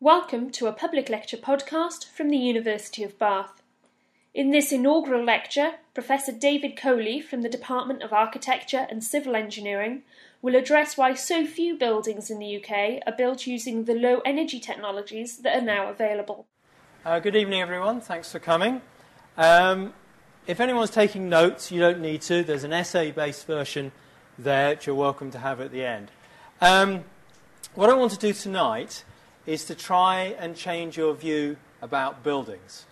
Welcome to a public lecture podcast from the University of Bath. In this inaugural lecture, Professor David Coley from the Department of Architecture and Civil Engineering will address why so few buildings in the UK are built using the low energy technologies that are now available. Uh, good evening, everyone. Thanks for coming. Um, if anyone's taking notes, you don't need to. There's an essay based version there which you're welcome to have at the end. Um, what I want to do tonight is to try and change your view about buildings.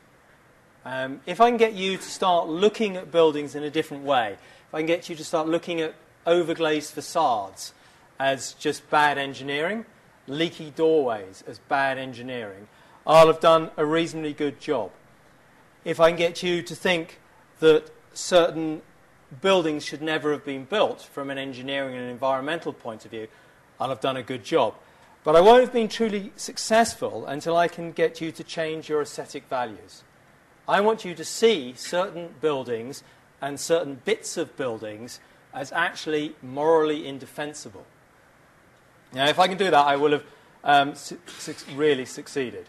Um, if I can get you to start looking at buildings in a different way, if I can get you to start looking at overglazed facades as just bad engineering, leaky doorways as bad engineering, I'll have done a reasonably good job. If I can get you to think that certain buildings should never have been built from an engineering and environmental point of view, I'll have done a good job. But I won't have been truly successful until I can get you to change your aesthetic values. I want you to see certain buildings and certain bits of buildings as actually morally indefensible. Now, if I can do that, I will have um, su- su- really succeeded.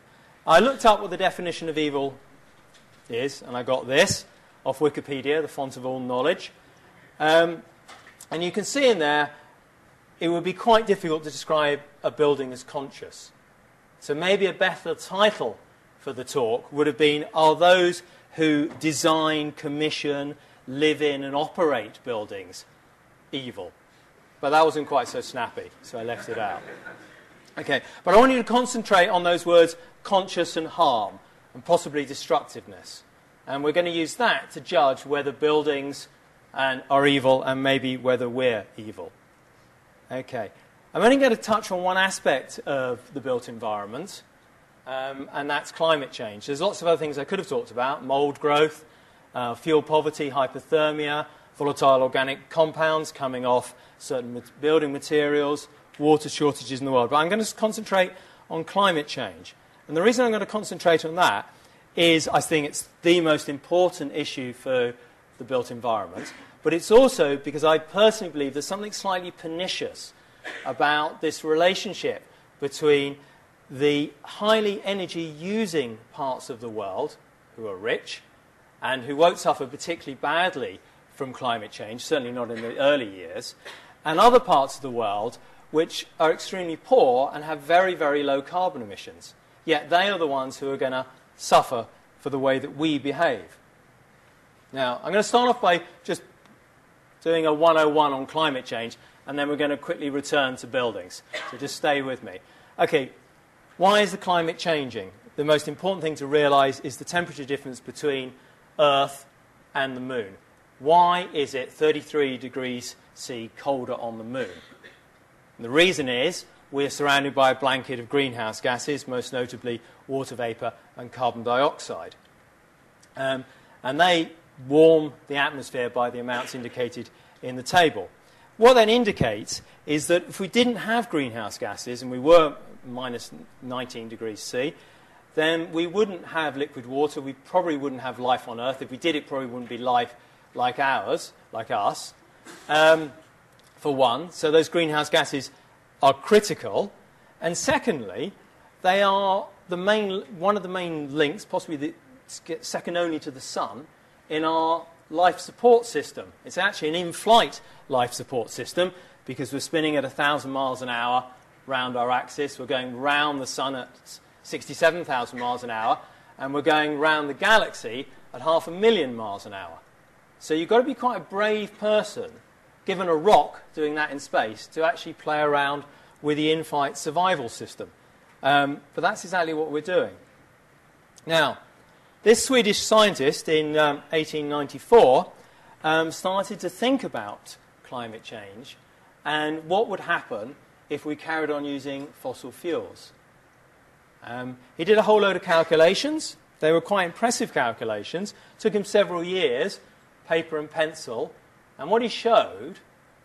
I looked up what the definition of evil is, and I got this off Wikipedia, the font of all knowledge. Um, and you can see in there it would be quite difficult to describe a building as conscious. So maybe a better title for the talk would have been Are those who design, commission, live in, and operate buildings evil? But that wasn't quite so snappy, so I left it out. Okay, but I want you to concentrate on those words conscious and harm, and possibly destructiveness. And we're going to use that to judge whether buildings and, are evil and maybe whether we're evil. Okay. I'm only going to touch on one aspect of the built environment, um, and that's climate change. There's lots of other things I could have talked about mold growth, uh, fuel poverty, hypothermia, volatile organic compounds coming off certain building materials, water shortages in the world. But I'm going to concentrate on climate change. And the reason I'm going to concentrate on that is I think it's the most important issue for the built environment. But it's also because I personally believe there's something slightly pernicious about this relationship between the highly energy using parts of the world, who are rich, and who won't suffer particularly badly from climate change, certainly not in the early years, and other parts of the world which are extremely poor and have very, very low carbon emissions. Yet they are the ones who are going to suffer for the way that we behave. Now, I'm going to start off by just doing a 101 on climate change, and then we're going to quickly return to buildings. So just stay with me. Okay, why is the climate changing? The most important thing to realize is the temperature difference between Earth and the moon. Why is it 33 degrees C colder on the moon? And the reason is we're surrounded by a blanket of greenhouse gases, most notably water vapor and carbon dioxide. Um, and they warm the atmosphere by the amounts indicated in the table. What that indicates is that if we didn't have greenhouse gases and we were minus 19 degrees C, then we wouldn't have liquid water. We probably wouldn't have life on Earth. If we did, it probably wouldn't be life like ours, like us, um, for one. So those greenhouse gases are critical. And secondly, they are the main, one of the main links, possibly the, second only to the sun, in our life support system. It's actually an in flight life support system because we're spinning at 1,000 miles an hour round our axis. We're going round the sun at 67,000 miles an hour, and we're going round the galaxy at half a million miles an hour. So you've got to be quite a brave person, given a rock doing that in space, to actually play around with the in flight survival system. Um, but that's exactly what we're doing. Now, this Swedish scientist in um, 1894 um, started to think about climate change and what would happen if we carried on using fossil fuels. Um, he did a whole load of calculations. They were quite impressive calculations. Took him several years, paper and pencil. And what he showed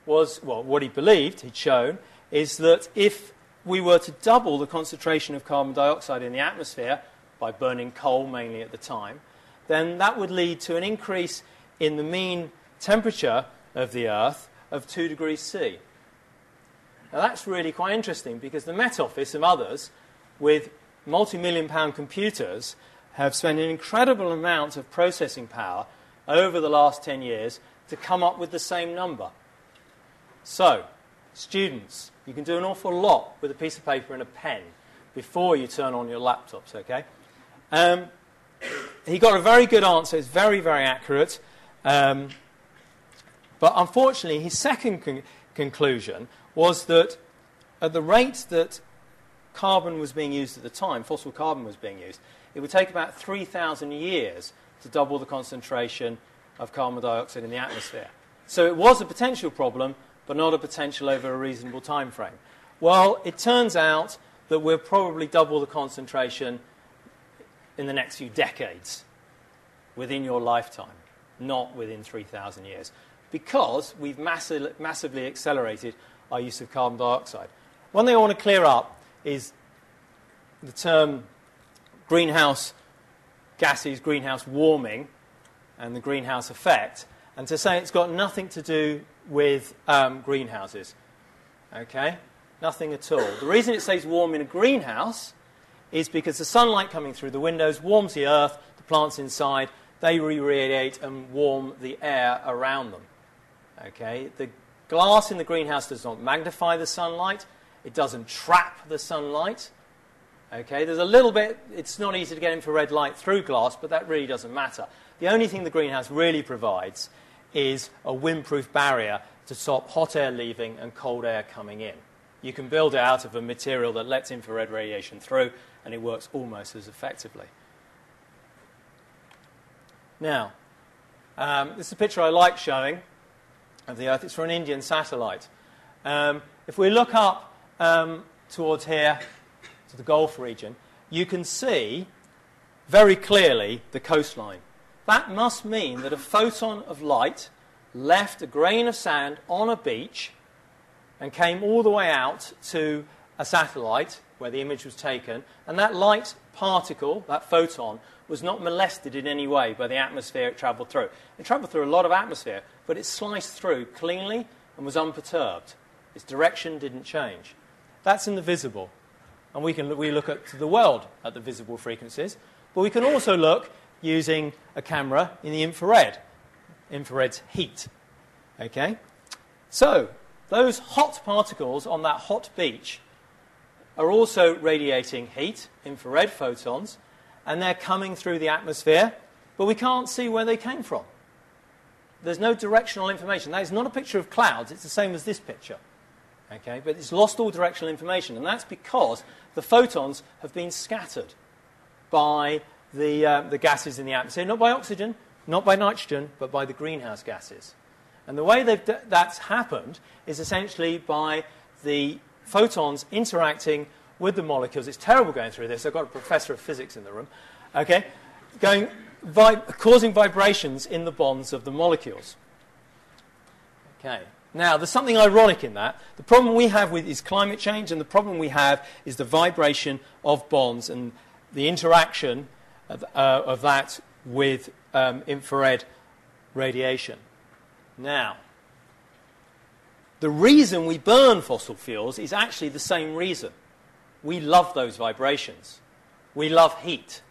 was, well, what he believed he'd shown is that if we were to double the concentration of carbon dioxide in the atmosphere by burning coal mainly at the time, then that would lead to an increase in the mean temperature of the Earth of 2 degrees C. Now that's really quite interesting because the Met Office and others, with multi million pound computers have spent an incredible amount of processing power over the last 10 years to come up with the same number. So, students, you can do an awful lot with a piece of paper and a pen before you turn on your laptops, okay? Um, he got a very good answer. It's very, very accurate. Um, but unfortunately, his second con- conclusion was that at the rate that carbon was being used at the time, fossil carbon was being used, it would take about 3,000 years to double the concentration of carbon dioxide in the atmosphere. So it was a potential problem, but not a potential over a reasonable time frame. Well, it turns out that we'll probably double the concentration in the next few decades within your lifetime, not within 3,000 years, because we've massi- massively accelerated our use of carbon dioxide. One thing I want to clear up is the term greenhouse gases, greenhouse warming, and the greenhouse effect, and to say it's got nothing to do with um, greenhouses. Okay? Nothing at all. The reason it says warm in a greenhouse is because the sunlight coming through the windows warms the earth, the plants inside, they re radiate and warm the air around them. Okay? The glass in the greenhouse does not magnify the sunlight, it doesn't trap the sunlight. Okay, there's a little bit, it's not easy to get infrared light through glass, but that really doesn't matter. The only thing the greenhouse really provides is a windproof barrier to stop hot air leaving and cold air coming in. You can build it out of a material that lets infrared radiation through, and it works almost as effectively. Now, um, this is a picture I like showing of the Earth. It's from an Indian satellite. Um, if we look up um, towards here to the Gulf region, you can see very clearly the coastline. That must mean that a photon of light left a grain of sand on a beach and came all the way out to a satellite where the image was taken, and that light particle, that photon, was not molested in any way by the atmosphere it travelled through. It travelled through a lot of atmosphere, but it sliced through cleanly and was unperturbed. Its direction didn't change. That's in the visible. And we can look, we look at the world at the visible frequencies, but we can also look using a camera in the infrared. Infrared's heat. Okay? So, those hot particles on that hot beach are also radiating heat, infrared photons, and they're coming through the atmosphere, but we can't see where they came from. There's no directional information. That is not a picture of clouds, it's the same as this picture. Okay? But it's lost all directional information, and that's because the photons have been scattered by the, uh, the gases in the atmosphere, not by oxygen, not by nitrogen, but by the greenhouse gases. And the way that's happened is essentially by the photons interacting with the molecules. It's terrible going through this. I've got a professor of physics in the room. Okay? Going, causing vibrations in the bonds of the molecules. Okay. Now, there's something ironic in that. The problem we have with is climate change, and the problem we have is the vibration of bonds and the interaction of, uh, of that with um, infrared radiation. Now, the reason we burn fossil fuels is actually the same reason. We love those vibrations. We love heat.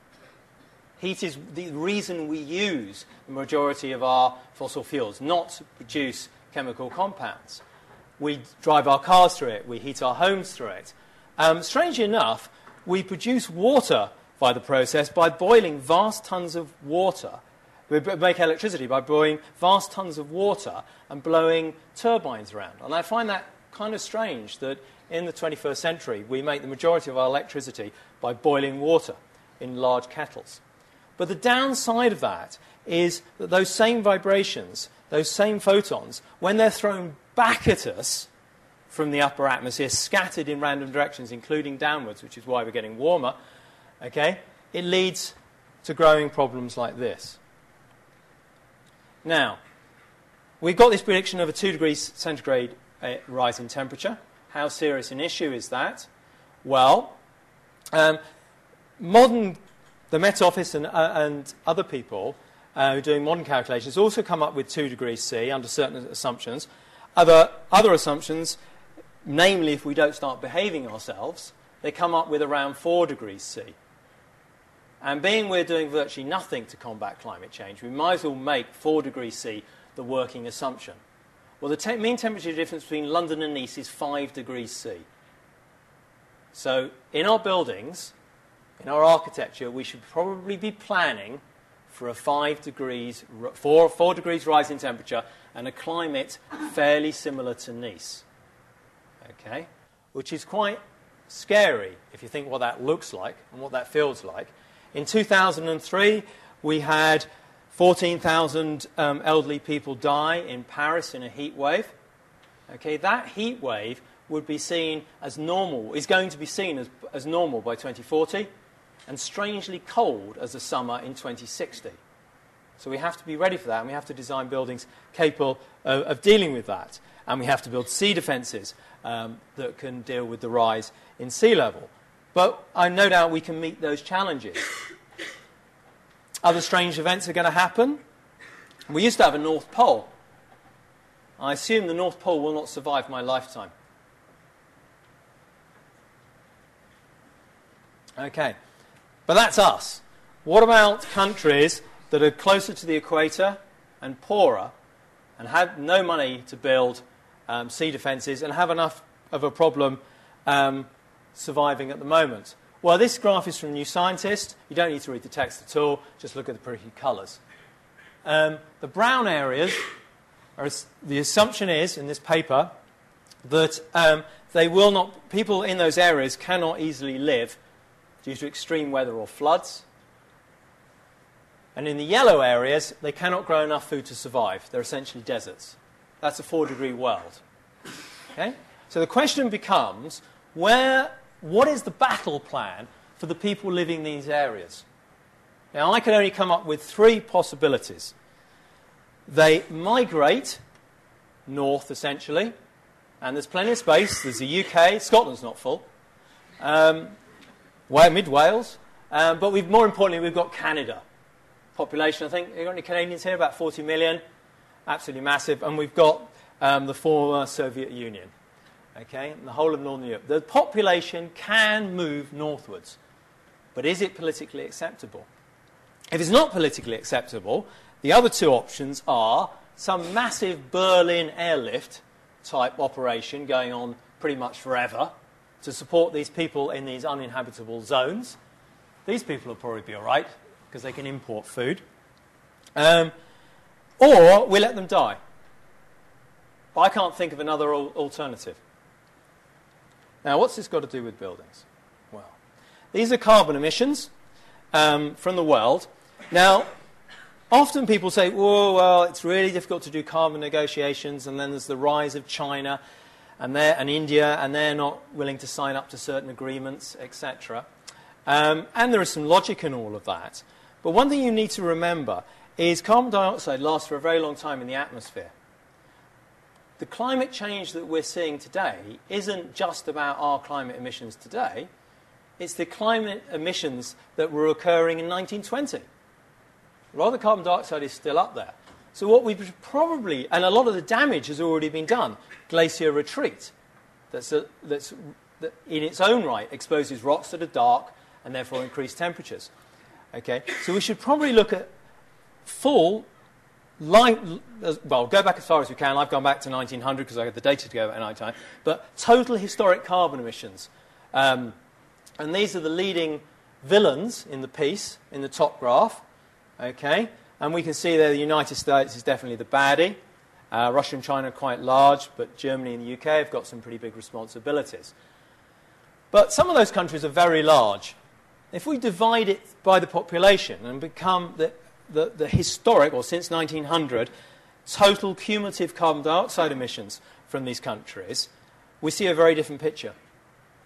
Heat is the reason we use the majority of our fossil fuels, not to produce chemical compounds. We drive our cars through it, we heat our homes through it. Um, strangely enough, we produce water by the process by boiling vast tons of water. We make electricity by boiling vast tons of water and blowing turbines around. And I find that kind of strange that in the 21st century we make the majority of our electricity by boiling water in large kettles. But the downside of that is that those same vibrations those same photons, when they're thrown back at us from the upper atmosphere, scattered in random directions, including downwards, which is why we're getting warmer, okay, it leads to growing problems like this. Now, we've got this prediction of a 2 degrees centigrade uh, rise in temperature. How serious an issue is that? Well, um, modern, the Met Office and, uh, and other people uh, who are doing modern calculations also come up with 2 degrees C under certain assumptions. Other, other assumptions, namely if we don't start behaving ourselves, they come up with around 4 degrees C. And being we're doing virtually nothing to combat climate change, we might as well make 4 degrees C the working assumption. Well, the te- mean temperature difference between London and Nice is 5 degrees C. So, in our buildings, in our architecture, we should probably be planning for a 5 degrees, 4, 4 degrees rise in temperature and a climate fairly similar to Nice. Okay? Which is quite scary if you think what that looks like and what that feels like. In 2003, we had 14,000 um, elderly people die in Paris in a heat wave. Okay, that heat wave would be seen as normal, is going to be seen as, as normal by 2040, and strangely cold as the summer in 2060. So we have to be ready for that, and we have to design buildings capable of, of dealing with that. And we have to build sea defences um, that can deal with the rise in sea level. But I no doubt we can meet those challenges. Other strange events are going to happen. We used to have a North Pole. I assume the North Pole will not survive my lifetime. Okay. But that's us. What about countries that are closer to the equator and poorer and have no money to build um, sea defences and have enough of a problem um, surviving at the moment? Well, this graph is from New Scientist. You don't need to read the text at all, just look at the pretty colours. Um, the brown areas, are, the assumption is in this paper that um, they will not, people in those areas cannot easily live due to extreme weather or floods. And in the yellow areas, they cannot grow enough food to survive. They're essentially deserts. That's a four degree world. Okay? So the question becomes where, what is the battle plan for the people living in these areas? Now, I can only come up with three possibilities. They migrate north, essentially, and there's plenty of space. There's the UK, Scotland's not full. Um, mid Wales. Um, but more importantly, we've got Canada. Population, I think, you got any Canadians here? About 40 million. Absolutely massive. And we've got um, the former Soviet Union. Okay, the whole of Northern Europe. The population can move northwards. But is it politically acceptable? If it's not politically acceptable, the other two options are some massive Berlin airlift type operation going on pretty much forever to support these people in these uninhabitable zones. These people will probably be all right because they can import food. Um, or we let them die. But I can't think of another al- alternative. Now, what's this got to do with buildings? Well, these are carbon emissions um, from the world. Now, often people say, "Whoa, well, it's really difficult to do carbon negotiations," and then there's the rise of China and, and India, and they're not willing to sign up to certain agreements, etc. Um, and there is some logic in all of that. But one thing you need to remember is carbon dioxide lasts for a very long time in the atmosphere. The climate change that we're seeing today isn't just about our climate emissions today, it's the climate emissions that were occurring in 1920. A lot of the carbon dioxide is still up there. So, what we've probably, and a lot of the damage has already been done glacier retreat, that's, a, that's that in its own right exposes rocks that are dark and therefore increase temperatures. Okay, so we should probably look at full well, go back as far as we can. I've gone back to 1900 because I had the data to go at any time. But total historic carbon emissions. Um, and these are the leading villains in the piece, in the top graph. Okay, and we can see there the United States is definitely the baddie. Uh, Russia and China are quite large, but Germany and the UK have got some pretty big responsibilities. But some of those countries are very large. If we divide it by the population and become the, the, the historic, or since 1900, total cumulative carbon dioxide emissions from these countries, we see a very different picture.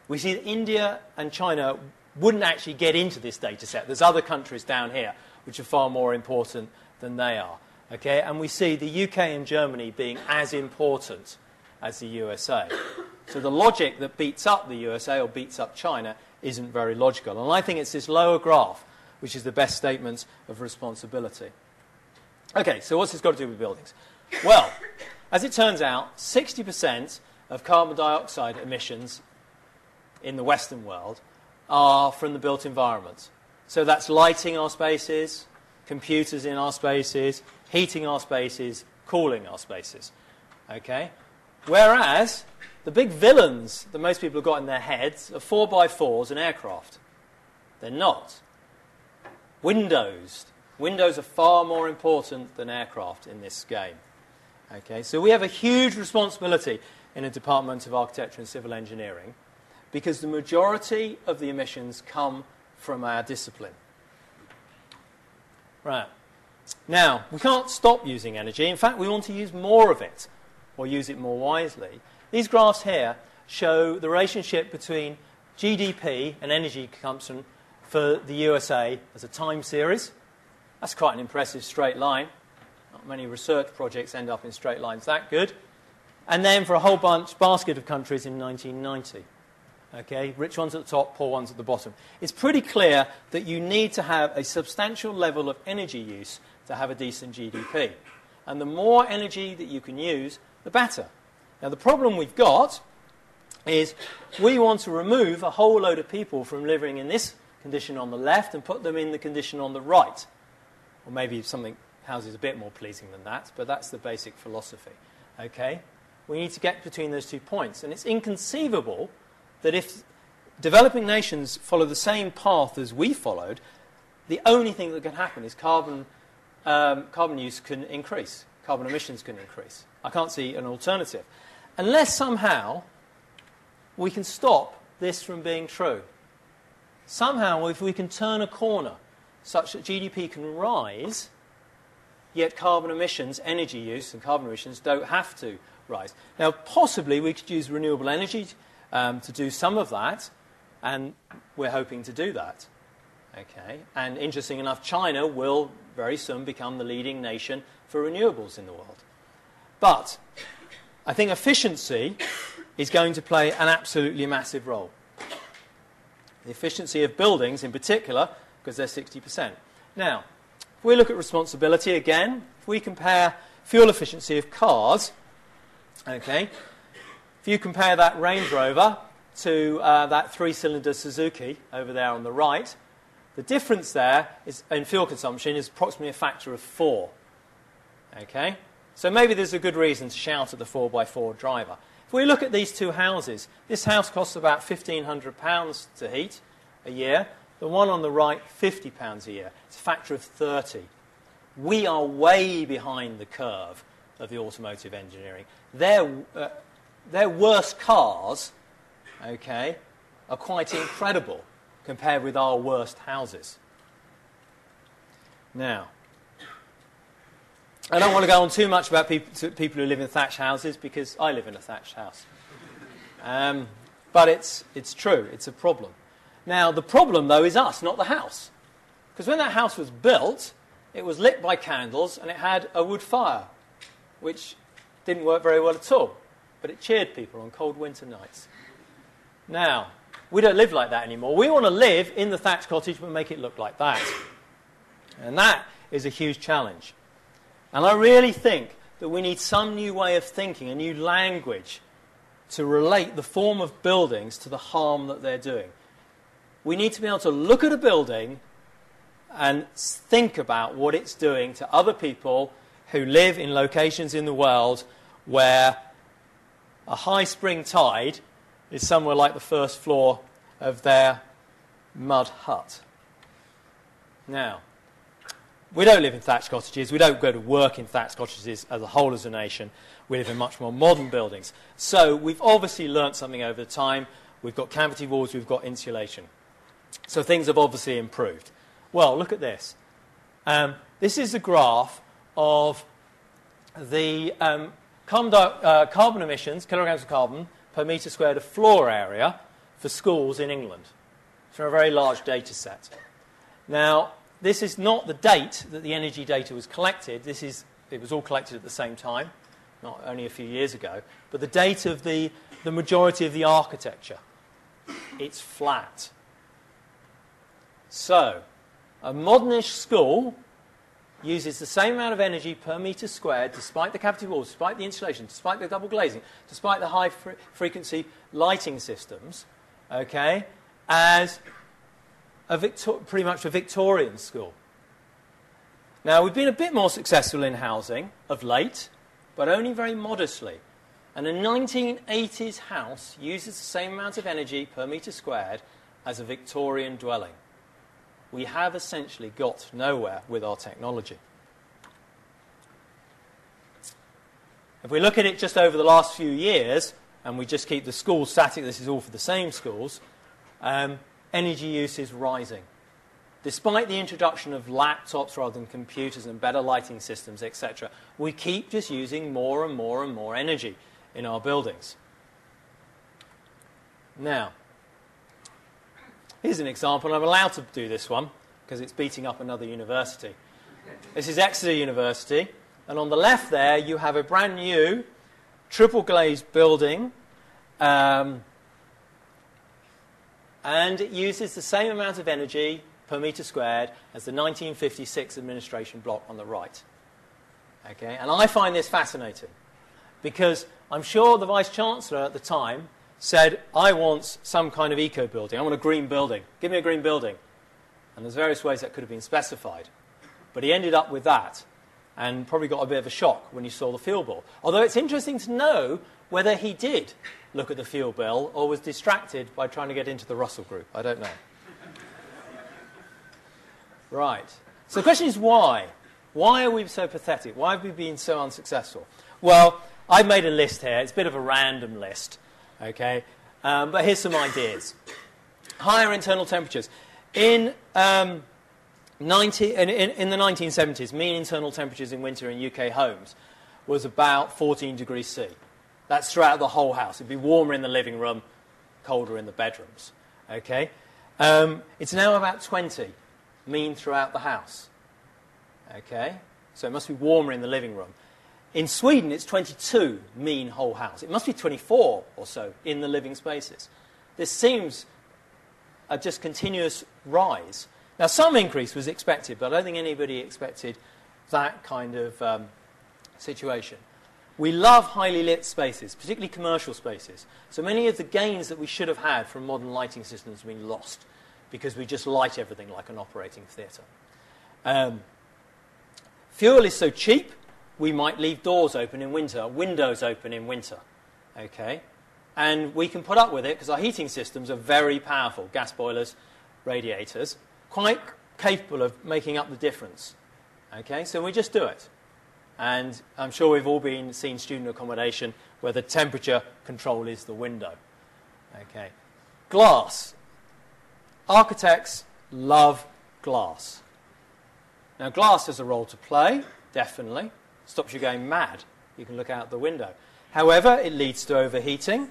We see that India and China wouldn't actually get into this data set. There's other countries down here which are far more important than they are. Okay? And we see the UK and Germany being as important as the USA. So the logic that beats up the USA or beats up China isn't very logical. And I think it's this lower graph which is the best statement of responsibility. Okay, so what's this got to do with buildings? Well, as it turns out, 60% of carbon dioxide emissions in the Western world are from the built environment. So that's lighting our spaces, computers in our spaces, heating our spaces, cooling our spaces. Okay? Whereas the big villains that most people have got in their heads are 4x4s and aircraft. They're not. Windows. Windows are far more important than aircraft in this game. Okay, so we have a huge responsibility in the Department of Architecture and Civil Engineering because the majority of the emissions come from our discipline. Right. Now, we can't stop using energy. In fact, we want to use more of it or use it more wisely. These graphs here show the relationship between GDP and energy consumption for the USA as a time series. That's quite an impressive straight line. Not many research projects end up in straight lines that good. And then for a whole bunch, basket of countries in 1990. Okay, rich ones at the top, poor ones at the bottom. It's pretty clear that you need to have a substantial level of energy use to have a decent GDP. And the more energy that you can use, the better. Now, the problem we've got is we want to remove a whole load of people from living in this condition on the left and put them in the condition on the right. Or maybe something houses a bit more pleasing than that, but that's the basic philosophy. Okay? We need to get between those two points. And it's inconceivable that if developing nations follow the same path as we followed, the only thing that can happen is carbon, um, carbon use can increase, carbon emissions can increase. I can't see an alternative. Unless somehow we can stop this from being true. Somehow, if we can turn a corner such that GDP can rise, yet carbon emissions, energy use, and carbon emissions don't have to rise. Now, possibly we could use renewable energy um, to do some of that, and we're hoping to do that. Okay, and interesting enough, China will very soon become the leading nation for renewables in the world. But I think efficiency is going to play an absolutely massive role. The efficiency of buildings, in particular, because they're 60%. Now, if we look at responsibility again, if we compare fuel efficiency of cars, okay, if you compare that Range Rover to uh, that three cylinder Suzuki over there on the right, the difference there is, in fuel consumption is approximately a factor of four. Okay? So maybe there's a good reason to shout at the 4x4 driver. If we look at these two houses, this house costs about £1,500 to heat a year. The one on the right, £50 a year. It's a factor of 30. We are way behind the curve of the automotive engineering. Their, uh, their worst cars, okay, are quite incredible compared with our worst houses. Now, I don't want to go on too much about people, who live in thatched houses because I live in a thatched house. Um, but it's, it's true, it's a problem. Now, the problem, though, is us, not the house. Because when that house was built, it was lit by candles and it had a wood fire, which didn't work very well at all but it cheered people on cold winter nights. Now, we don't live like that anymore. We want to live in the thatched cottage but make it look like that. And that is a huge challenge. And I really think that we need some new way of thinking, a new language to relate the form of buildings to the harm that they're doing. We need to be able to look at a building and think about what it's doing to other people who live in locations in the world where a high spring tide is somewhere like the first floor of their mud hut. Now, we don't live in thatched cottages. We don't go to work in thatched cottages as a whole as a nation. We live in much more modern buildings. So we've obviously learnt something over time. We've got cavity walls, we've got insulation. So things have obviously improved. Well, look at this. Um, this is a graph of the um, Carbon, uh, carbon emissions, kilograms of carbon per metre squared of floor area for schools in England. It's from a very large data set. Now, this is not the date that the energy data was collected. This is, it was all collected at the same time, not only a few years ago, but the date of the, the majority of the architecture. It's flat. So, a modernish school uses the same amount of energy per metre squared, despite the cavity walls, despite the insulation, despite the double glazing, despite the high fre- frequency lighting systems, okay, as a Victor- pretty much a Victorian school. Now, we've been a bit more successful in housing of late, but only very modestly. And a 1980s house uses the same amount of energy per metre squared as a Victorian dwelling. We have essentially got nowhere with our technology. If we look at it just over the last few years, and we just keep the schools static, this is all for the same schools, um, energy use is rising. Despite the introduction of laptops rather than computers and better lighting systems, etc., we keep just using more and more and more energy in our buildings. Now, here's an example. I'm allowed to do this one because it's beating up another university. This is Exeter University. And on the left there, you have a brand new triple glazed building. Um, and it uses the same amount of energy per metre squared as the 1956 administration block on the right. Okay? And I find this fascinating because I'm sure the Vice Chancellor at the time said, I want some kind of eco building. I want a green building. Give me a green building. And there's various ways that could have been specified. But he ended up with that and probably got a bit of a shock when he saw the field ball. Although it's interesting to know whether he did look at the fuel bill or was distracted by trying to get into the Russell group. I don't know. right. So the question is why? Why are we so pathetic? Why have we been so unsuccessful? Well, I've made a list here. It's a bit of a random list, okay? Um, but here's some ideas. Higher internal temperatures. In um, 90, in, in, in, the 1970s, mean internal temperatures in winter in UK homes was about 14 degrees C. That's throughout the whole house. It'd be warmer in the living room, colder in the bedrooms. Okay? Um, it's now about 20 mean throughout the house. Okay? So it must be warmer in the living room. In Sweden, it's 22 mean whole house. It must be 24 or so in the living spaces. This seems a just continuous rise. Now, some increase was expected, but I don't think anybody expected that kind of um, situation. We love highly lit spaces, particularly commercial spaces. So many of the gains that we should have had from modern lighting systems have been lost because we just light everything like an operating theatre. Um, fuel is so cheap, we might leave doors open in winter, windows open in winter. Okay? And we can put up with it because our heating systems are very powerful gas boilers, radiators quite capable of making up the difference. Okay, so we just do it. And I'm sure we've all been seen student accommodation where the temperature control is the window. Okay. Glass. Architects love glass. Now, glass has a role to play, definitely. Stops you going mad. You can look out the window. However, it leads to overheating.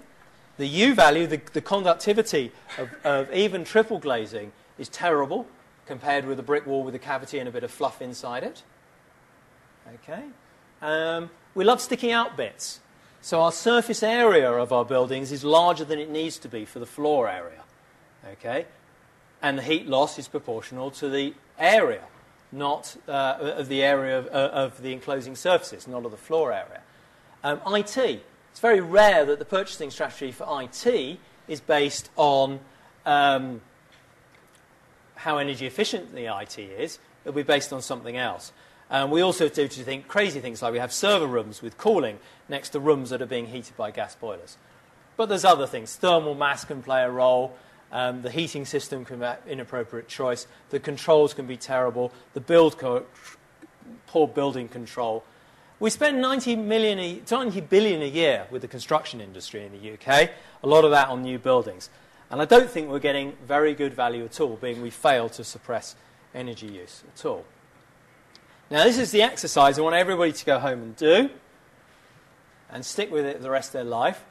The U value, the, the conductivity of, of even triple glazing, is terrible compared with a brick wall with a cavity and a bit of fluff inside it. Okay? Um, we love sticking out bits. So our surface area of our buildings is larger than it needs to be for the floor area. Okay? And the heat loss is proportional to the area, not uh, of the area of, uh, of, the enclosing surfaces, not of the floor area. Um, IT. It's very rare that the purchasing strategy for IT is based on um, how energy efficient the IT is, it'll be based on something else. And we also do to think crazy things like we have server rooms with cooling next to rooms that are being heated by gas boilers. But there's other things. Thermal mass can play a role. Um, the heating system can be an inappropriate choice. The controls can be terrible. The build co- poor building control. We spend 90, million a, 90 billion a year with the construction industry in the UK, a lot of that on new buildings. And I don't think we're getting very good value at all, being we fail to suppress energy use at all. Now, this is the exercise I want everybody to go home and do and stick with it the rest of their life.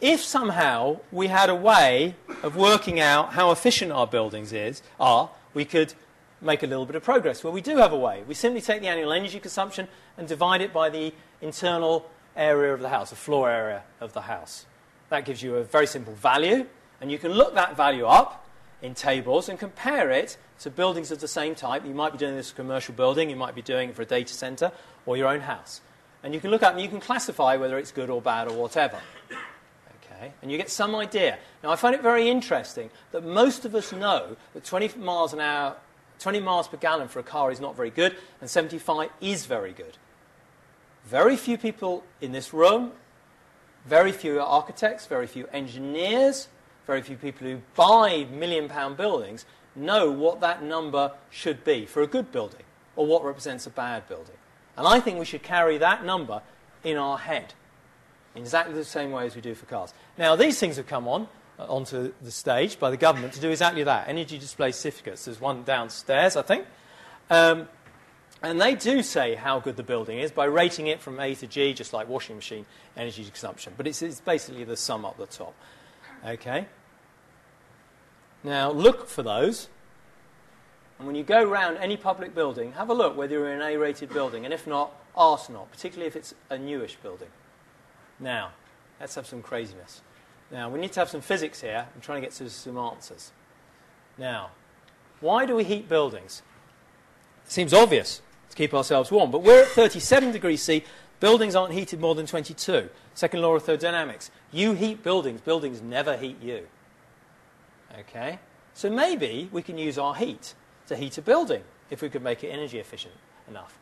If somehow we had a way of working out how efficient our buildings is, are, we could make a little bit of progress. Well, we do have a way. We simply take the annual energy consumption and divide it by the internal area of the house, the floor area of the house. That gives you a very simple value, and you can look that value up in tables and compare it to buildings of the same type. You might be doing this for a commercial building, you might be doing it for a data center or your own house. And you can look up and you can classify whether it's good or bad or whatever. Okay. And you get some idea. Now, I find it very interesting that most of us know that 20 miles an hour, 20 miles per gallon for a car is not very good, and 75 is very good. Very few people in this room, very few architects, very few engineers, very few people who buy million pound buildings know what that number should be for a good building or what represents a bad building. And I think we should carry that number in our head in exactly the same way as we do for cars. Now, these things have come on uh, onto the stage by the government to do exactly that energy display certificates. There's one downstairs, I think. Um, and they do say how good the building is by rating it from A to G, just like washing machine energy consumption. But it's, it's basically the sum up the top. Okay? Now, look for those. And when you go around any public building, have a look whether you're in an A rated building. And if not, ask not, particularly if it's a newish building. Now, let's have some craziness. Now, we need to have some physics here. I'm trying to get to some answers. Now, why do we heat buildings? It seems obvious to keep ourselves warm, but we're at 37 degrees C. Buildings aren't heated more than 22. Second law of thermodynamics. You heat buildings, buildings never heat you. Okay? So maybe we can use our heat to heat a building if we could make it energy efficient enough.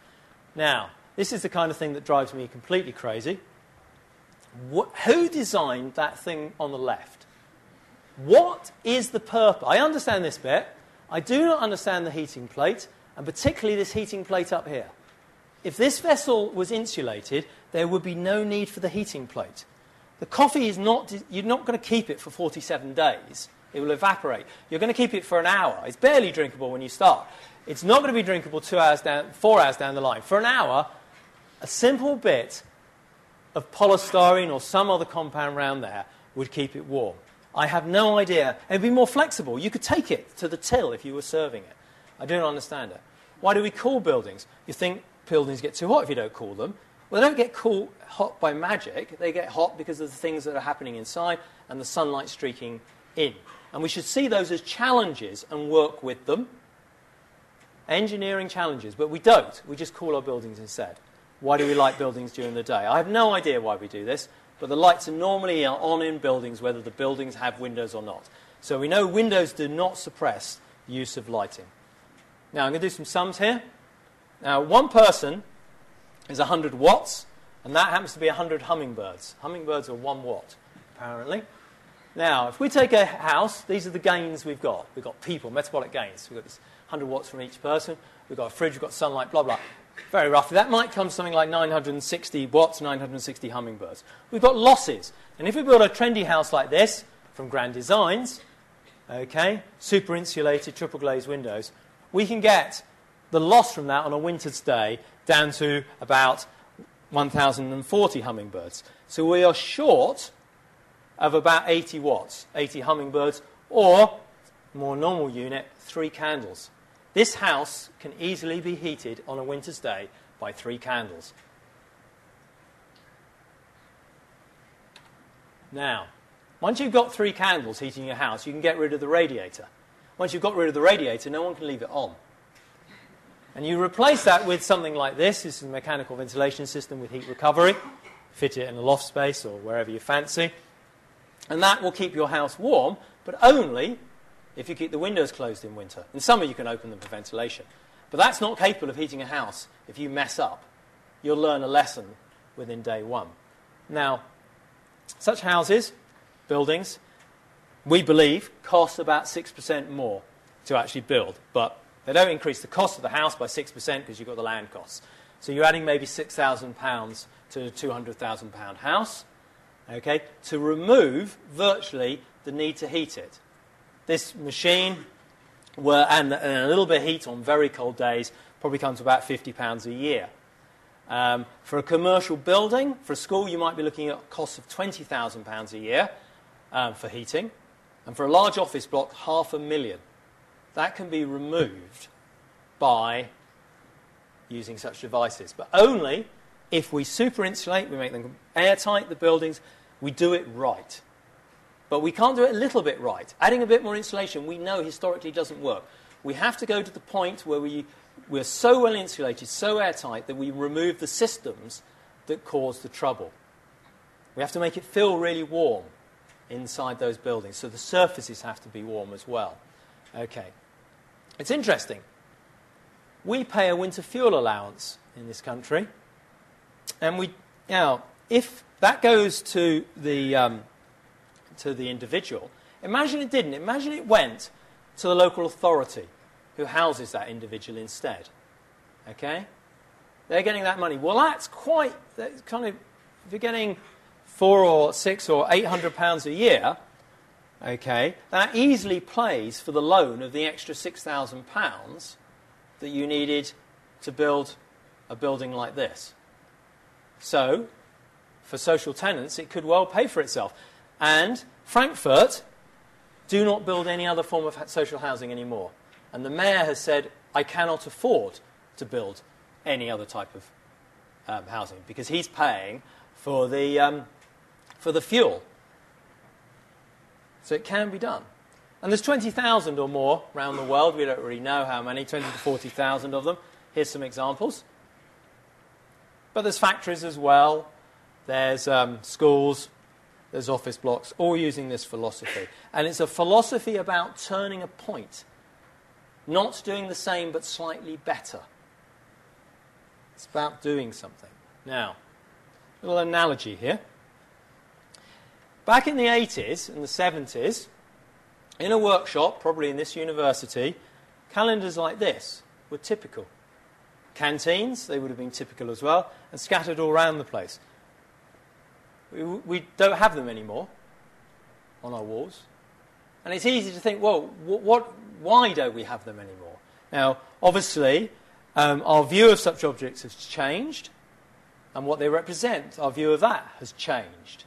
Now, this is the kind of thing that drives me completely crazy. What, who designed that thing on the left? What is the purpose? I understand this bit. I do not understand the heating plate, and particularly this heating plate up here. If this vessel was insulated, there would be no need for the heating plate. The coffee is not, you're not going to keep it for 47 days. It will evaporate. You're going to keep it for an hour. It's barely drinkable when you start. It's not going to be drinkable two hours down, four hours down the line. For an hour, a simple bit of polystyrene or some other compound around there would keep it warm. I have no idea. It'd be more flexible. You could take it to the till if you were serving it. I don't understand it. Why do we cool buildings? You think buildings get too hot if you don't cool them. Well, they don't get cool hot by magic. They get hot because of the things that are happening inside and the sunlight streaking in. And we should see those as challenges and work with them. Engineering challenges, but we don't. We just call our buildings instead. Why do we light buildings during the day? I have no idea why we do this, but the lights are normally on in buildings whether the buildings have windows or not. So we know windows do not suppress the use of lighting. Now I'm going to do some sums here. Now, one person is 100 watts, and that happens to be 100 hummingbirds. Hummingbirds are 1 watt, apparently. Now, if we take a house, these are the gains we've got. We've got people, metabolic gains. We've got this 100 watts from each person. We've got a fridge, we've got sunlight, blah, blah very roughly, that might come something like 960 watts, 960 hummingbirds. We've got losses. And if we build a trendy house like this from Grand Designs, okay, super insulated, triple glazed windows, we can get the loss from that on a winter's day down to about 1,040 hummingbirds. So we are short of about 80 watts, 80 hummingbirds, or, more normal unit, three candles. This house can easily be heated on a winter's day by three candles. Now, once you've got three candles heating your house, you can get rid of the radiator. Once you've got rid of the radiator, no one can leave it on. And you replace that with something like this. This is a mechanical ventilation system with heat recovery. Fit it in a loft space or wherever you fancy. And that will keep your house warm, but only if you keep the windows closed in winter. In summer, you can open them for ventilation. But that's not capable of heating a house if you mess up. You'll learn a lesson within day one. Now, such houses, buildings, we believe cost about 6% more to actually build. But they don't increase the cost of the house by 6% because you've got the land costs. So you're adding maybe £6,000 to a £200,000 house okay, to remove virtually the need to heat it this machine were, and, and, a little bit of heat on very cold days probably comes to about £50 a year. Um, for a commercial building, for a school, you might be looking at costs of £20,000 a year um, for heating. And for a large office block, half a million. That can be removed by using such devices, but only if we super insulate, we make them airtight, the buildings, we do it right. But we can't do it a little bit right. Adding a bit more insulation, we know historically doesn't work. We have to go to the point where we, we're so well insulated, so airtight, that we remove the systems that cause the trouble. We have to make it feel really warm. inside those buildings. So the surfaces have to be warm as well. Okay. It's interesting. We pay a winter fuel allowance in this country. And we, now, if that goes to the, um, to the individual, imagine it didn't. Imagine it went to the local authority who houses that individual instead. Okay? They're getting that money. Well, that's quite, that's kind of, if you're getting four or six or eight hundred pounds a year, okay, that easily plays for the loan of the extra six thousand pounds that you needed to build a building like this. So, for social tenants, it could well pay for itself. And Frankfurt do not build any other form of social housing anymore. And the mayor has said, I cannot afford to build any other type of um, housing because he's paying for the, um, for the fuel. So it can be done. And there's 20,000 or more around the world. We don't really know how many, 20 to 40,000 of them. Here's some examples. But there's factories as well. There's um, schools. There's office blocks, all using this philosophy. And it's a philosophy about turning a point, not doing the same but slightly better. It's about doing something. Now, a little analogy here. Back in the 80s and the 70s, in a workshop, probably in this university, calendars like this were typical. Canteens, they would have been typical as well, and scattered all around the place. We, don't have them anymore on our walls. And it's easy to think, well, what, what, why don't we have them anymore? Now, obviously, um, our view of such objects has changed, and what they represent, our view of that has changed.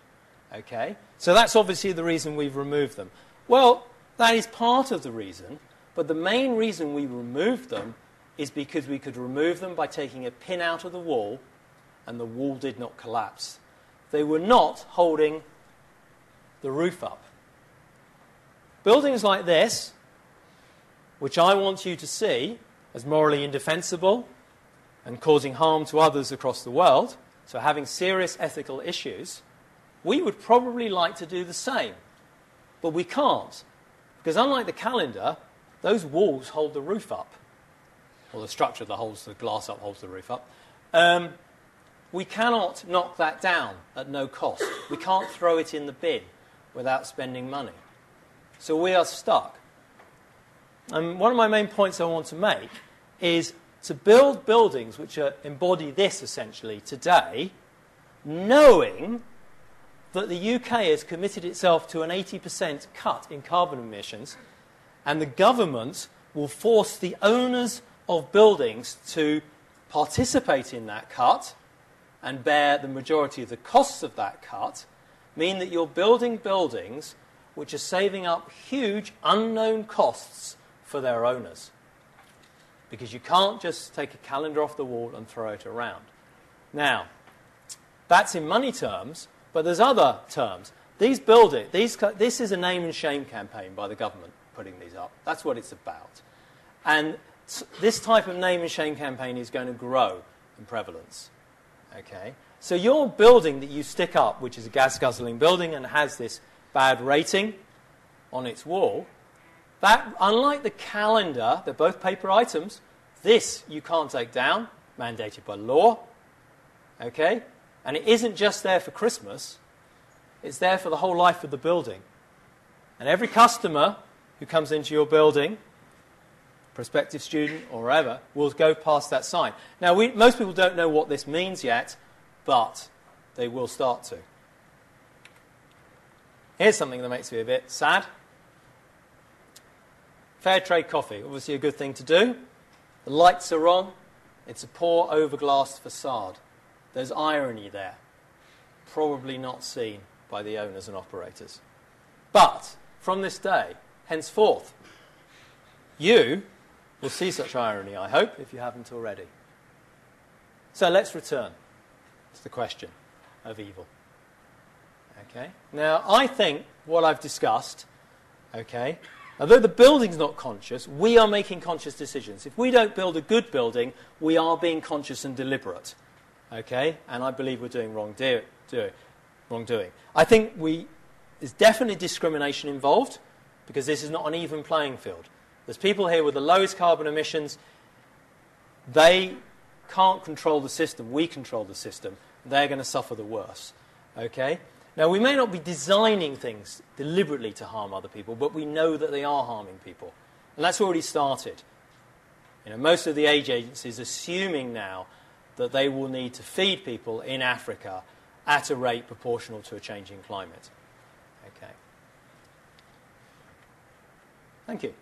Okay? So that's obviously the reason we've removed them. Well, that is part of the reason, but the main reason we removed them is because we could remove them by taking a pin out of the wall and the wall did not collapse. They were not holding the roof up. Buildings like this, which I want you to see, as morally indefensible and causing harm to others across the world, so having serious ethical issues, we would probably like to do the same. But we can't. Because unlike the calendar, those walls hold the roof up, or the structure that holds the glass up holds the roof up. Um, we cannot knock that down at no cost. We can't throw it in the bin without spending money. So we are stuck. And one of my main points I want to make is to build buildings which are, embody this essentially today, knowing that the UK has committed itself to an 80% cut in carbon emissions, and the government will force the owners of buildings to participate in that cut and bear the majority of the costs of that cut, mean that you're building buildings which are saving up huge unknown costs for their owners. Because you can't just take a calendar off the wall and throw it around. Now, that's in money terms, but there's other terms. These buildings, these, this is a name and shame campaign by the government putting these up. That's what it's about. And this type of name and shame campaign is going to grow in prevalence. Okay? So your building that you stick up, which is a gas guzzling building and has this bad rating on its wall, that, unlike the calendar, they're both paper items. This you can't take down, mandated by law. Okay? And it isn't just there for Christmas, it's there for the whole life of the building. And every customer who comes into your building, prospective student or wherever, will go past that sign. Now, we, most people don't know what this means yet, but they will start to. Here's something that makes me a bit sad. Fair trade coffee, obviously a good thing to do. The lights are on. It's a poor overglassed facade. There's irony there, probably not seen by the owners and operators. But from this day, henceforth, you will see such irony, I hope, if you haven't already. So let's return to the question of evil. Okay? Now, I think what I've discussed, okay, Although the building's not conscious, we are making conscious decisions. If we don't build a good building, we are being conscious and deliberate. Okay? And I believe we're doing wrong do, do, wrongdoing. I think we there's definitely discrimination involved because this is not an even playing field. There's people here with the lowest carbon emissions. They can't control the system. We control the system. They're going to suffer the worst. Okay? Now, we may not be designing things deliberately to harm other people, but we know that they are harming people. And that's already started. You know, most of the age agencies assuming now that they will need to feed people in Africa at a rate proportional to a changing climate. Okay. Thank you.